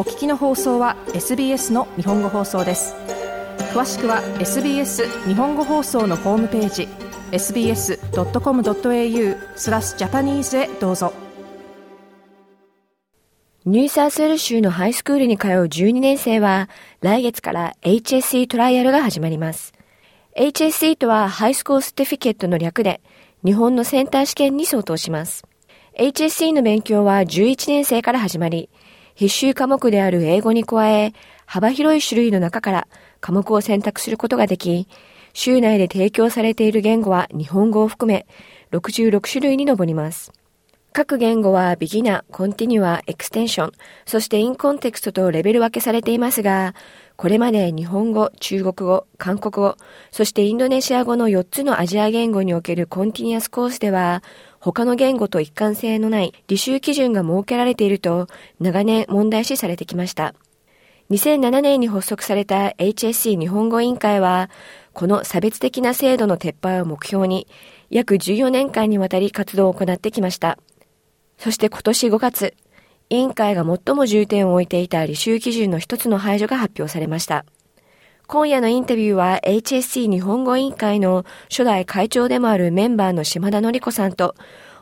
お聞きの放送は SBS の日本語放送です。詳しくは SBS 日本語放送のホームページ sbs.com.au slash Japanese へどうぞ。ニューサウスウェールズ州のハイスクールに通う12年生は来月から HSC トライアルが始まります。HSC とは Higher School Certificate の略で日本のセンター試験に相当します。HSC の勉強は11年生から始まり必修科目である英語に加え、幅広い種類の中から科目を選択することができ、州内で提供されている言語は日本語を含め66種類に上ります。各言語は Beginners、Continuers、Extension、そして In Context とレベル分けされていますが、これまで日本語、中国語、韓国語、そしてインドネシア語の4つのアジア言語における Continuers コースでは、他の言語と一貫性のない履修基準が設けられていると長年問題視されてきました。2007年に発足された HSC 日本語委員会は、この差別的な制度の撤廃を目標に、約14年間にわたり活動を行ってきました。そして今年5月、委員会が最も重点を置いていた履修基準の一つの排除が発表されました。今夜のインタビューは HSC 日本語委員会の初代会長でもあるメンバーの島田紀子さんと、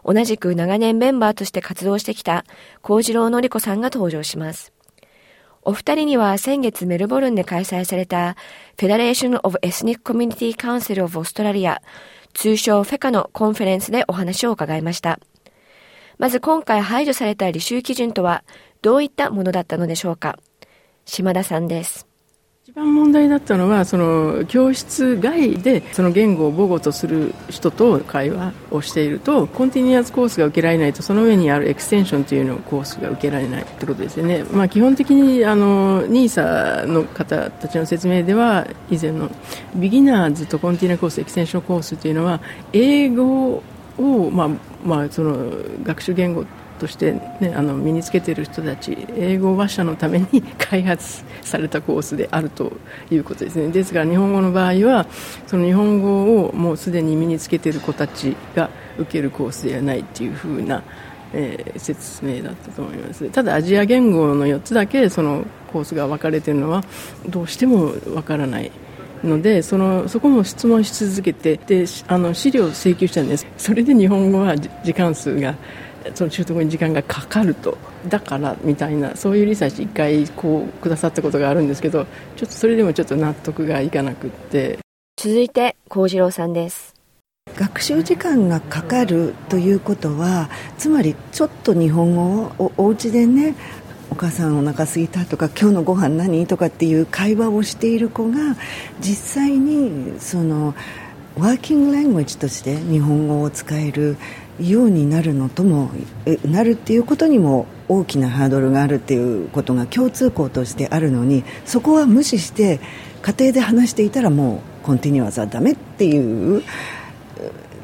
同じく長年メンバーとして活動してきた幸次郎紀子さんが登場します。お二人には先月メルボルンで開催された Federation of Ethnic Community Council of Australia 通称 FECCA の conference でお話を伺いました。まず今回排除された履修基準とはどういったものだったのでしょうか？島田さんです。一番問題だったのはその教室外でその言語を母語とする人と会話をしていると Continuers コースが受けられないとその上にある Extension というのコースが受けられないということですよね、まあ、基本的にあの NESA の方たちの説明では以前のビギナーズとコンティニアコースエクステンションコースというのは英語を、まあまあ、その学習言語として、ね、あの身につけている人たち英語話者のために開発されたコースであるということですね。ですから日本語の場合はその日本語をもうすでに身につけている子たちが受けるコースではないというふうな、えー、説明だったと思います。ただアジア言語の4つだけそのコースが分かれているのはどうしても分からないのでそのそこも質問し続けてであの資料を請求したんです。それで日本語は時間数がその習得に時間がかかると。だからみたいなそういうリサーチ一回こうくださったことがあるんですけどちょっとそれでもちょっと納得がいかなくって。続いて幸次郎さんです。学習時間がかかるということはつまりちょっと日本語をおお家でねお母さんお腹すいたとか今日のご飯何とかっていう会話をしている子が実際にそのワーキングラングエッジとして日本語を使えるようになるのともなるっていうことにも大きなハードルがあるっていうことが共通項としてあるのにそこは無視して家庭で話していたらもうコンティニュアスはダメっていう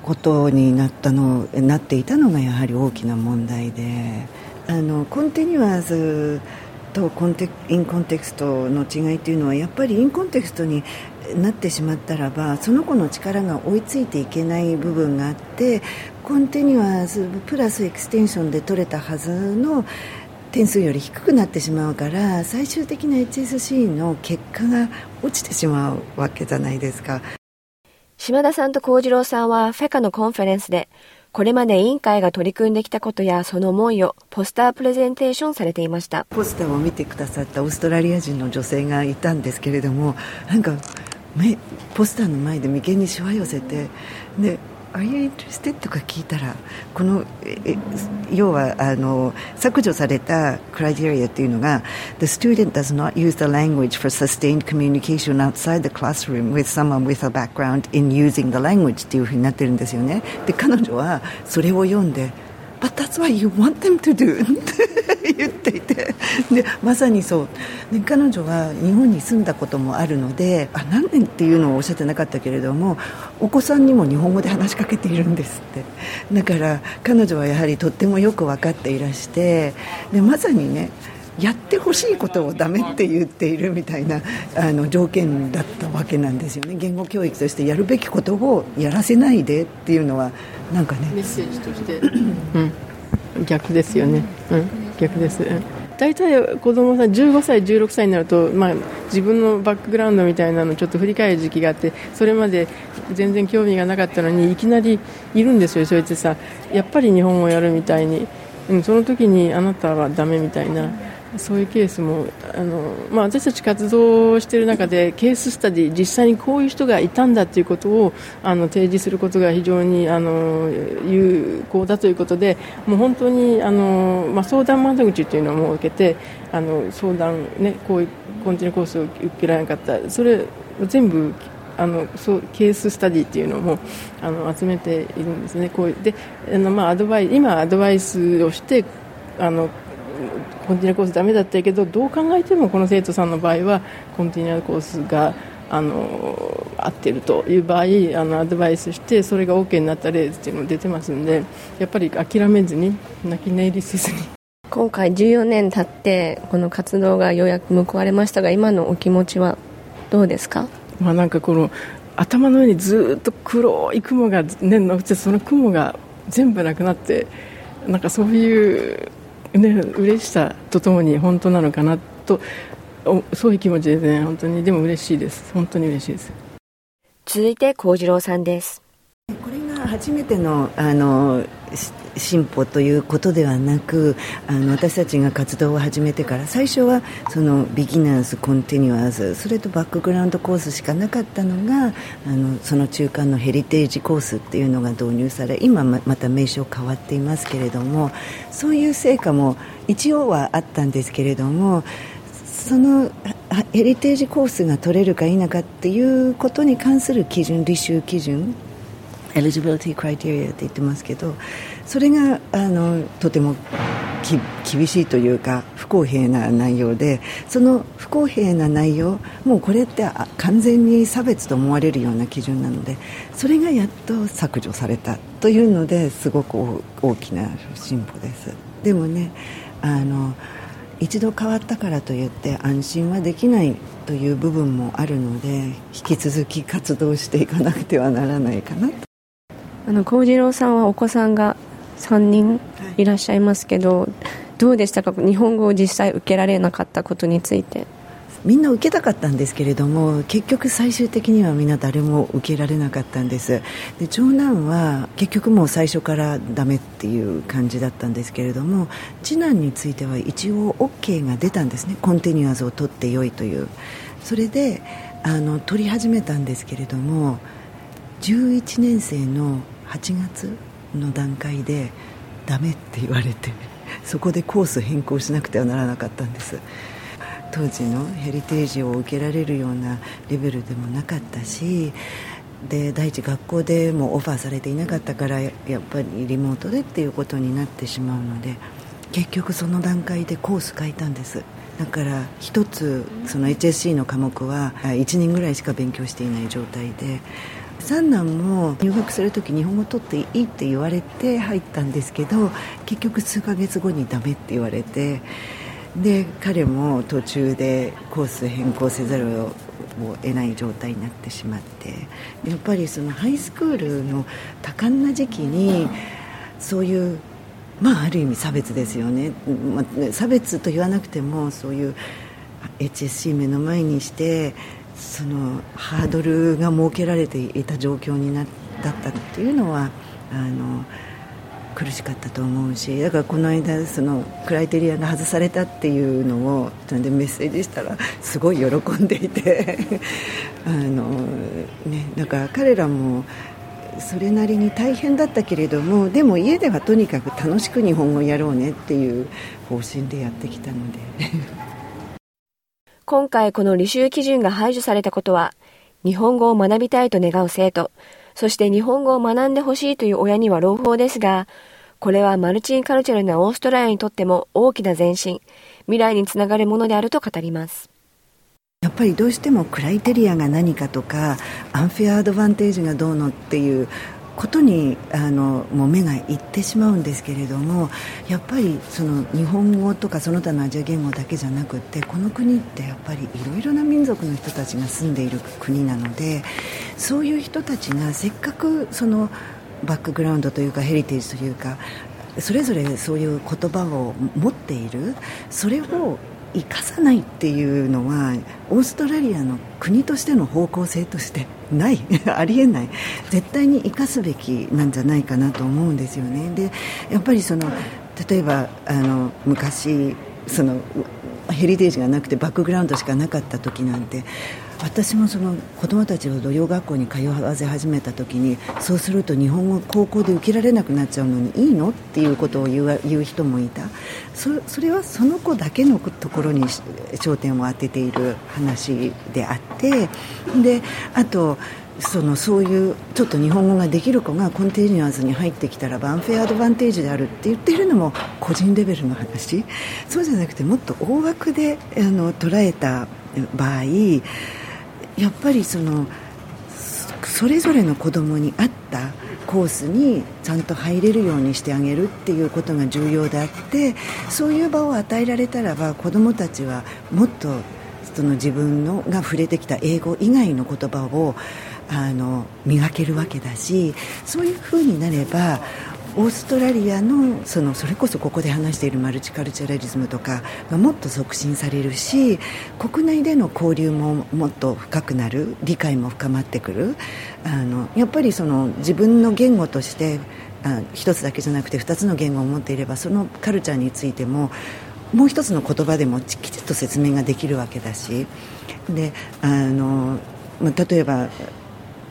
ことになったのなっていたのがやはり大きな問題であの Continuers と Conte- In Context の違いというのはやっぱり In Context になってしまったらばその子の力が追いついていけない部分があって Continuers plus Extension で取れたはずの点数より低くなってしまうから最終的な HSC の結果が落ちてしまうわけじゃないですか。島田さんと幸次郎さんは FECCA の conference でこれまで委員会が取り組んできたことやその思いをポスタープレゼンテーションされていました。ポスターを見てくださったオーストラリア人の女性がいたんですけれどもなんかポスターの前で眉間にしわ寄せてで Are you interested? とか聞いたらこの要はあの削除された criteria というのが The student does not use the language for sustained communication outside the classroom with someone with a background in using the language っていうふうになってるんですよねで彼女はそれを読んで But that's what you want them to do 言っていて。でまさにそう。で彼女は日本に住んだこともあるのであ何年っていうのをおっしゃってなかったけれどもお子さんにも日本語で話しかけているんですって。だから彼女はやはりとってもよく分かっていらしてでまさにねやってほしいことをダメって言っているみたいなあの条件だったわけなんですよね。言語教育としてやるべきことをやらせないでっていうのはなんかね。メッセージとして、うん、逆ですよね、うん、逆です大体子供さん15歳、16歳になると、まあ、自分のバックグラウンドみたいなのをちょっと振り返る時期があってそれまで全然興味がなかったのにいきなりいるんですよ、それってさやっぱり日本語やるみたいに、うん、その時にあなたはダメみたいな。そういうケースもあの、まあ、私たち活動している中でケーススタディ実際にこういう人がいたんだということをあの提示することが非常にあの有効だということでもう本当にあの、まあ、相談窓口というのを設けてあの相談、ね、こういうコンティニューコースを受けられなかったそれ全部あのそうケーススタディっていうのもあの集めているんですね。こうであの、まあ、アドバイ今アドバイスをしてあのコンティニアコースダメだったけどどう考えてもこの生徒さんの場合はコンティニアコースがあの合ってるという場合あのアドバイスしてそれが OK になった例っていうのも出てますんでやっぱり諦めずに泣き寝入りせずに。今回14年経ってこの活動がようやく報われましたが今のお気持ちはどうですか、まあ、なんかこの頭の上にずっと黒い雲がね乗ってその雲が全部なくなってなんかそういうね、嬉しさとともに本当なのかなとそういう気持ちですね本当に。でも嬉しいです。本当に嬉しいです。続いて幸次郎さんです。初めてのあの進歩ということではなくあの私たちが活動を始めてから最初はその Beginners、Continuers それと Background コースしかなかったのがあのその中間の Heritage コースっていうのが導入され今また名称変わっていますけれどもそういう成果も一応はあったんですけれどもその Heritage コースが取れるか否かっていうことに関する基準、履修基準 eligibility criteria って言ってますけどそれがあのとても厳しいというか不公平な内容でその不公平な内容もうこれって完全に差別と思われるような基準なのでそれがやっと削除されたというのですごく大きな進歩です。でもねあの一度変わったからといって安心はできないという部分もあるので引き続き活動していかなくてはならないかな。とあの幸次郎さんはお子さんが3人い。らっしゃいますけど、はい、どうでしたか？日本語を実際受けられなかったことについて。みんな受けたかったんですけれども結局最終的にはみんな誰も受けられなかったんです。で長男は結局もう最初からダメっていう感じだったんですけれども次男については一応 OK が出たんですね。コンティニュアーズを取ってよいという。それであの取り始めたんですけれども11年生の8月の段階でダメって言われてそこでコース変更しなくてはならなかったんです。当時のヘリテージを受けられるようなレベルでもなかったしで第一学校でもオファーされていなかったからやっぱりリモートでっていうことになってしまうので結局その段階でコース変えたんです。だから1つその HSC の科目は1年ぐらいしか勉強していない状態で三男も入学する時日本語取っていいって言われて入ったんですけど結局数ヶ月後にダメって言われてで彼も途中でコース変更せざるを得ない状態になってしまってやっぱりそのハイスクールの多感な時期にそういうまあある意味差別ですよね、まあ、差別と言わなくてもそういう HSC 目の前にしてそのハードルが設けられていた状況になだったっていうのはあの苦しかったと思うしだからこの間そのクライテリアが外されたっていうのをでメッセージしたらすごい喜んでいて あの、ね、だから彼らもそれなりに大変だったけれどもでも家ではとにかく楽しく日本語をやろうねっていう方針でやってきたので。今回この履修基準が排除されたことは、日本語を学びたいと願う生徒、そして日本語を学んでほしいという親には朗報ですが、これはマルチンカルチャルなオーストラリアにとっても大きな前進、未来につながるものであると語ります。やっぱりどうしてもクライテリアが何かとかアンフェアアドバンテージがどうのっていうことにあのもう目がいってしまうんですけれどもやっぱりその日本語とかその他のアジア言語だけじゃなくてこの国ってやっぱりいろいろな民族の人たちが住んでいる国なのでそういう人たちがせっかくそのバックグラウンドというかヘリテージというかそれぞれそういう言葉を持っているそれを生かさないっていうのはオーストラリアの国としての方向性としてない ありえない。絶対に生かすべきなんじゃないかなと思うんですよね。でやっぱりその例えばあの昔そのヘリテージがなくてバックグラウンドしかなかった時なんて私もその子供たちを土曜学校に通わせ始めた時にそうすると日本語高校で受けられなくなっちゃうのにいいの？っていうことを言う人もいた。そそれはその子だけのところに焦点を当てている話であってであとそのそういうちょっと日本語ができる子がコンティニュアスに入ってきたらバンフェアアドバンテージであるって言っているのも個人レベルの話。そうじゃなくてもっと大枠であの捉えた場合やっぱりそのそれぞれの子供に合ったコースにちゃんと入れるようにしてあげるっていうことが重要であってそういう場を与えられたらば子どもたちはもっとその自分のが触れてきた英語以外の言葉をあの磨けるわけだしそういうふうになればオーストラリアのそのそれこそここで話しているマルチカルチャラリズムとかがもっと促進されるし国内での交流ももっと深くなる理解も深まってくる。あのやっぱりその自分の言語としてあ一つだけじゃなくて二つの言語を持っていればそのカルチャーについてももう一つの言葉でもきちっと説明ができるわけだし。であの例えば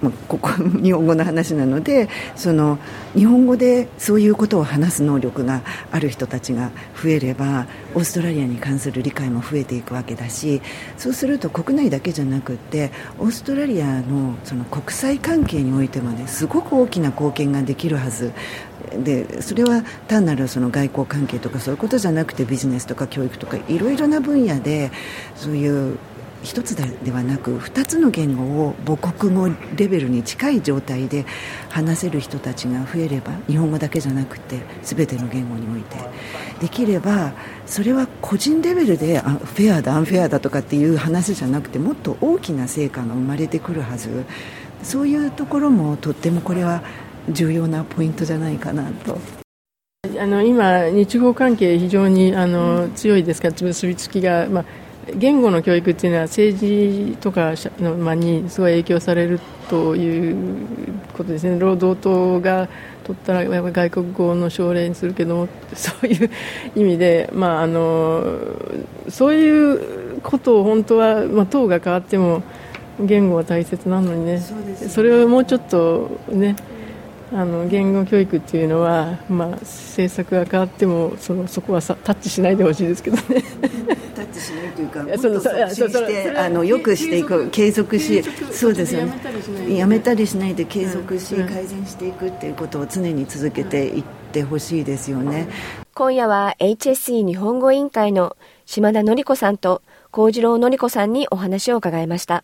まあ、ここ日本語の話なのでその日本語でそういうことを話す能力がある人たちが増えればオーストラリアに関する理解も増えていくわけだしそうすると国内だけじゃなくてオーストラリアのその国際関係においてもねすごく大きな貢献ができるはず。でそれは単なるその外交関係とかそういうことじゃなくてビジネスとか教育とかいろいろな分野でそういう一つではなく二つの言語を母国語レベルに近い状態で話せる人たちが増えれば日本語だけじゃなくて全ての言語において。できればそれは個人レベルでフェアだアンフェアだとかっていう話じゃなくてもっと大きな成果が生まれてくるはず。そういうところもとってもこれは重要なポイントじゃないかなと。あの今、日豪関係非常にあの強いですから結びつきが、まあ言語の教育っていうのは政治とかの間にすごい影響されるということですね。労働党が取ったら外国語の奨励にするけどもそういう意味で、まあ、あのそういうことを本当は、まあ、党が変わっても言語は大切なのにね。それをもうちょっとねあの言語教育っていうのは、まあ、政策が変わってもそのそこはさタッチしないでほしいですけどね。タッチしないというか、もっと促進してあのよくしていく、継続し、そうですよね。やめたりしないで継続し、改善していくっていうことを常に続けていってほしいですよね。今夜は HSE 日本語委員会の島田典子さんと幸次郎典子さんにお話を伺いました。